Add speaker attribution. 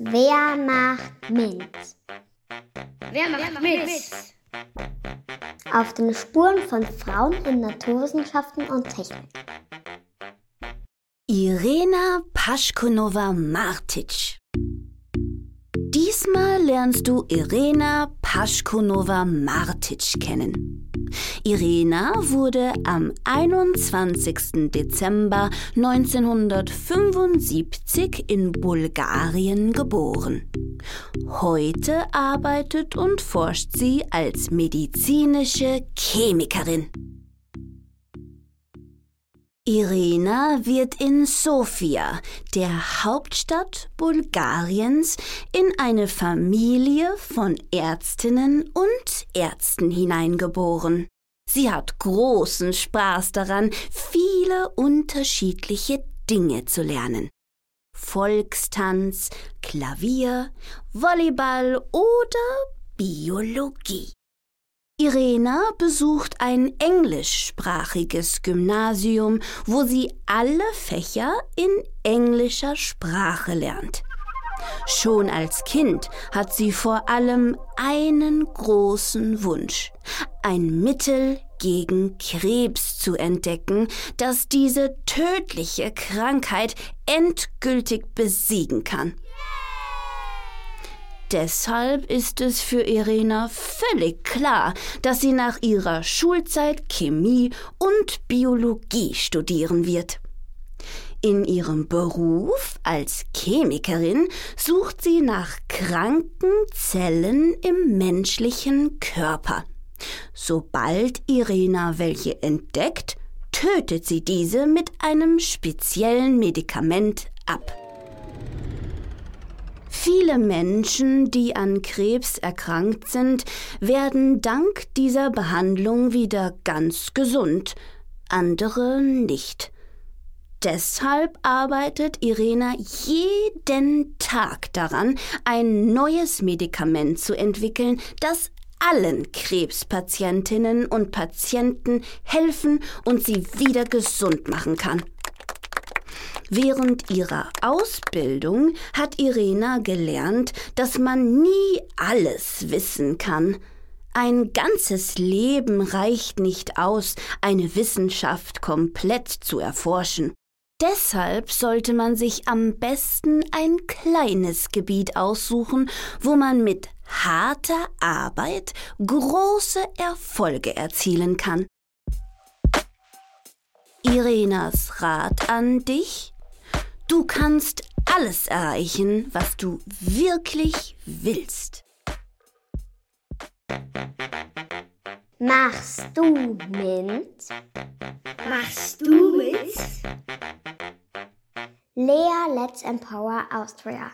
Speaker 1: Wer macht mit?
Speaker 2: Wer macht mit?
Speaker 1: Auf den Spuren von Frauen in Naturwissenschaften und Technik.
Speaker 3: Irena Paschkonova-Martic. Lernst du Irena Paschkonova-Martic kennen. Irena wurde am 21. Dezember 1975 in Bulgarien geboren. Heute arbeitet und forscht sie als medizinische Chemikerin. Irena wird in Sofia, der Hauptstadt Bulgariens, in eine Familie von Ärztinnen und Ärzten hineingeboren. Sie hat großen Spaß daran, viele unterschiedliche Dinge zu lernen. Volkstanz, Klavier, Volleyball oder Biologie. Irena besucht ein englischsprachiges Gymnasium, wo sie alle Fächer in englischer Sprache lernt. Schon als Kind hat sie vor allem einen großen Wunsch, ein Mittel gegen Krebs zu entdecken, das diese tödliche Krankheit endgültig besiegen kann. Deshalb ist es für Irena völlig klar, dass sie nach ihrer Schulzeit Chemie und Biologie studieren wird. In ihrem Beruf als Chemikerin sucht sie nach kranken Zellen im menschlichen Körper. Sobald Irena welche entdeckt, tötet sie diese mit einem speziellen Medikament ab. Viele Menschen, die an Krebs erkrankt sind, werden dank dieser Behandlung wieder ganz gesund, andere nicht. Deshalb arbeitet Irena jeden Tag daran, ein neues Medikament zu entwickeln, das allen Krebspatientinnen und Patienten helfen und sie wieder gesund machen kann. Während ihrer Ausbildung hat Irena gelernt, dass man nie alles wissen kann. Ein ganzes Leben reicht nicht aus, eine Wissenschaft komplett zu erforschen. Deshalb sollte man sich am besten ein kleines Gebiet aussuchen, wo man mit harter Arbeit große Erfolge erzielen kann. Irenas Rat an dich? Du kannst alles erreichen, was du wirklich willst.
Speaker 1: Machst du mit?
Speaker 2: Machst du mit?
Speaker 1: Lea Let's Empower Austria.